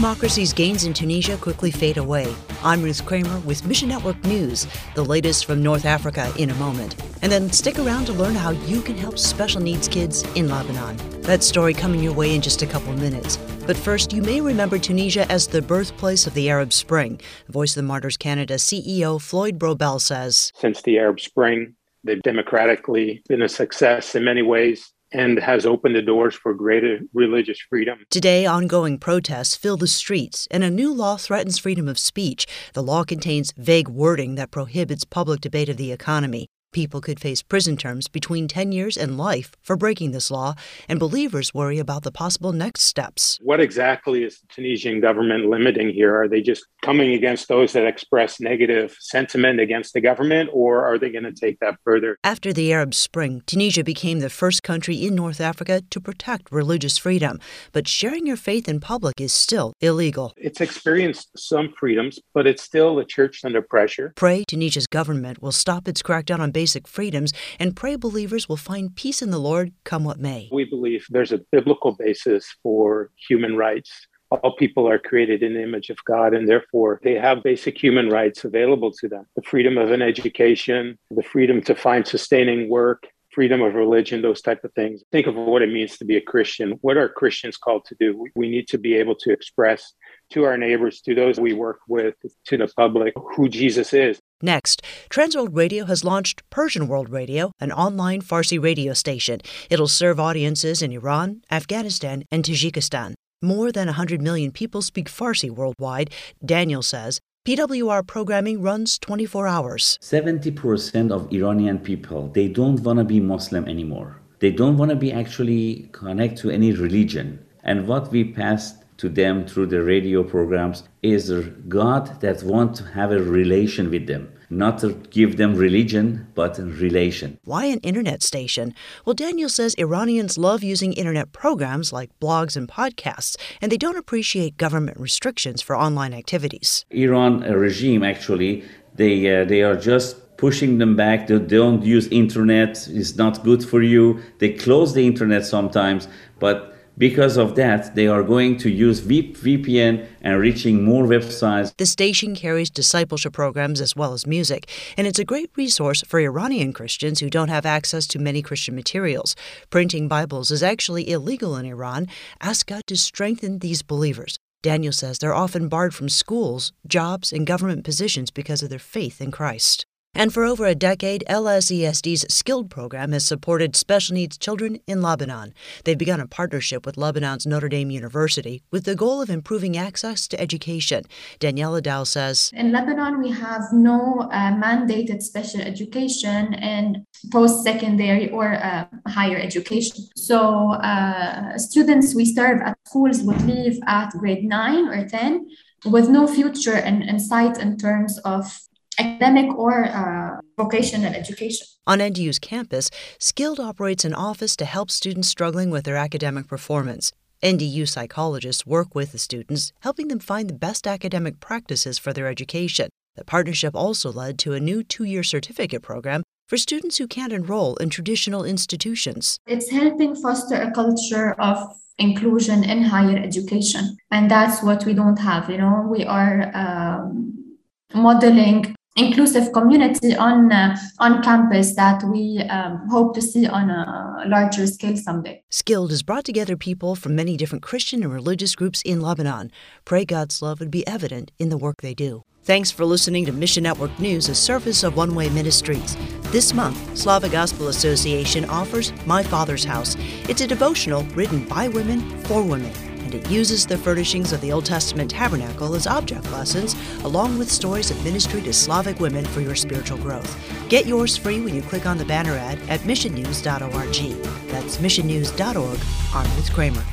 democracy's gains in Tunisia quickly fade away. I'm Ruth Kramer with Mission Network News, the latest from North Africa in a moment. And then stick around to learn how you can help special needs kids in Lebanon. That story coming your way in just a couple minutes. But first, you may remember Tunisia as the birthplace of the Arab Spring. Voice of the Martyrs Canada CEO Floyd Brobbel says Since the Arab Spring, they've democratically been a success in many ways and has opened the doors for greater religious freedom. Today, ongoing protests fill the streets, and a new law threatens freedom of speech. The law contains vague wording that prohibits public debate of the economy. People could face prison terms between 10 years and life for breaking this law, and believers worry about the possible next steps. What exactly is the Tunisian government limiting here? Are they just coming against those that express negative sentiment against the government, or are they going to take that further? After the Arab Spring, Tunisia became the first country in North Africa to protect religious freedom, but sharing your faith in public is still illegal. It's experienced some freedoms, but it's still a church under pressure. Pray Tunisia's government will stop its crackdown on basic freedoms and pray believers will find peace in the Lord come what may. We believe there's a biblical basis for human rights. All people are created in the image of God, and therefore they have basic human rights available to them the freedom of an education, the freedom to find sustaining work, freedom of religion, those type of things. Think of what it means to be a Christian. What are Christians called to do? We need to be able to express to our neighbors, to those we work with, to the public, who Jesus is. Next, Transworld Radio has launched Persian World Radio, an online Farsi radio station. It'll serve audiences in Iran, Afghanistan, and Tajikistan. More than 100 million people speak Farsi worldwide, Daniel says. PWR programming runs 24 hours. 70% of Iranian people, they don't want to be Muslim anymore. They don't want to be actually connect to any religion. And what we passed to them through the radio programs is God that want to have a relation with them, not to give them religion, but a relation. Why an internet station? Well, Daniel says Iranians love using internet programs like blogs and podcasts, and they don't appreciate government restrictions for online activities. Iran regime actually they uh, they are just pushing them back they don't use internet it's not good for you they close the internet sometimes but because of that, they are going to use VPN and reaching more websites. The station carries discipleship programs as well as music, and it's a great resource for Iranian Christians who don't have access to many Christian materials. Printing Bibles is actually illegal in Iran. Ask God to strengthen these believers. Daniel says they're often barred from schools, jobs, and government positions because of their faith in Christ. And for over a decade, LSESD's SKILD program has supported special needs children in Lebanon. They've begun a partnership with Lebanon's Notre Dame University with the goal of improving access to education. Daniella Daou says In Lebanon, we have no uh, mandated special education in post secondary or uh, higher education. So, uh, students we serve at schools would leave at grade 9 or 10 with no future in, in sight in terms of academic or uh, vocational education. On NDU's campus, SKILD operates an office to help students struggling with their academic performance. NDU psychologists work with the students, helping them find the best academic practices for their education. The partnership also led to a new two year certificate program for students who can't enroll in traditional institutions. It's helping foster a culture of inclusion in higher education. And that's what we don't have. You know, we are um, modeling inclusive community on uh, on campus that we um, hope to see on a larger scale someday. SKILD has brought together people from many different Christian and religious groups in Lebanon. Pray God's love would be evident in the work they do. Thanks for listening to Mission Network News, a service of One Way Ministries. This month, Slavic Gospel Association offers My Father's House. It's a devotional written by women for women and it uses the furnishings of the Old Testament tabernacle as object lessons, along with stories of ministry to Slavic women for your spiritual growth. Get yours free when you click on the banner ad at missionnews.org. That's missionnews.org. I'm Ruth Kramer.